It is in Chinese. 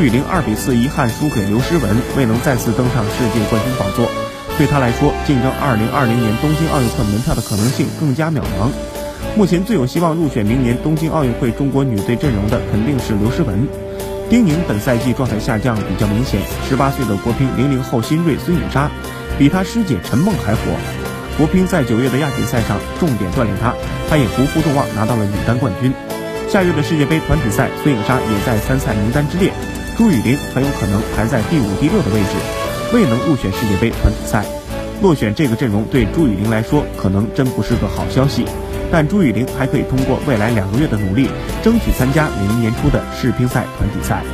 朱雨玲二比四遗憾输给刘诗雯，未能再次登上世界冠军宝座。对她来说，竞争2020年东京奥运会门票的可能性更加渺茫。目前最有希望入选明年东京奥运会中国女队阵容的，肯定是刘诗雯。丁宁本赛季状态下降比较明显，18岁的国乒零零后新锐孙颖莎，比她师姐陈梦还火。国乒在九月的亚锦赛上重点锻炼她，她也不负众望拿到了女单冠军。下月的世界杯团体赛，孙颖莎也在参赛名单之列，朱雨玲很有可能排在第五、第六的位置，未能入选世界杯团体赛。落选这个阵容对朱雨玲来说可能真不是个好消息，但朱雨玲还可以通过未来两个月的努力，争取参加明年初的世乒赛团体赛。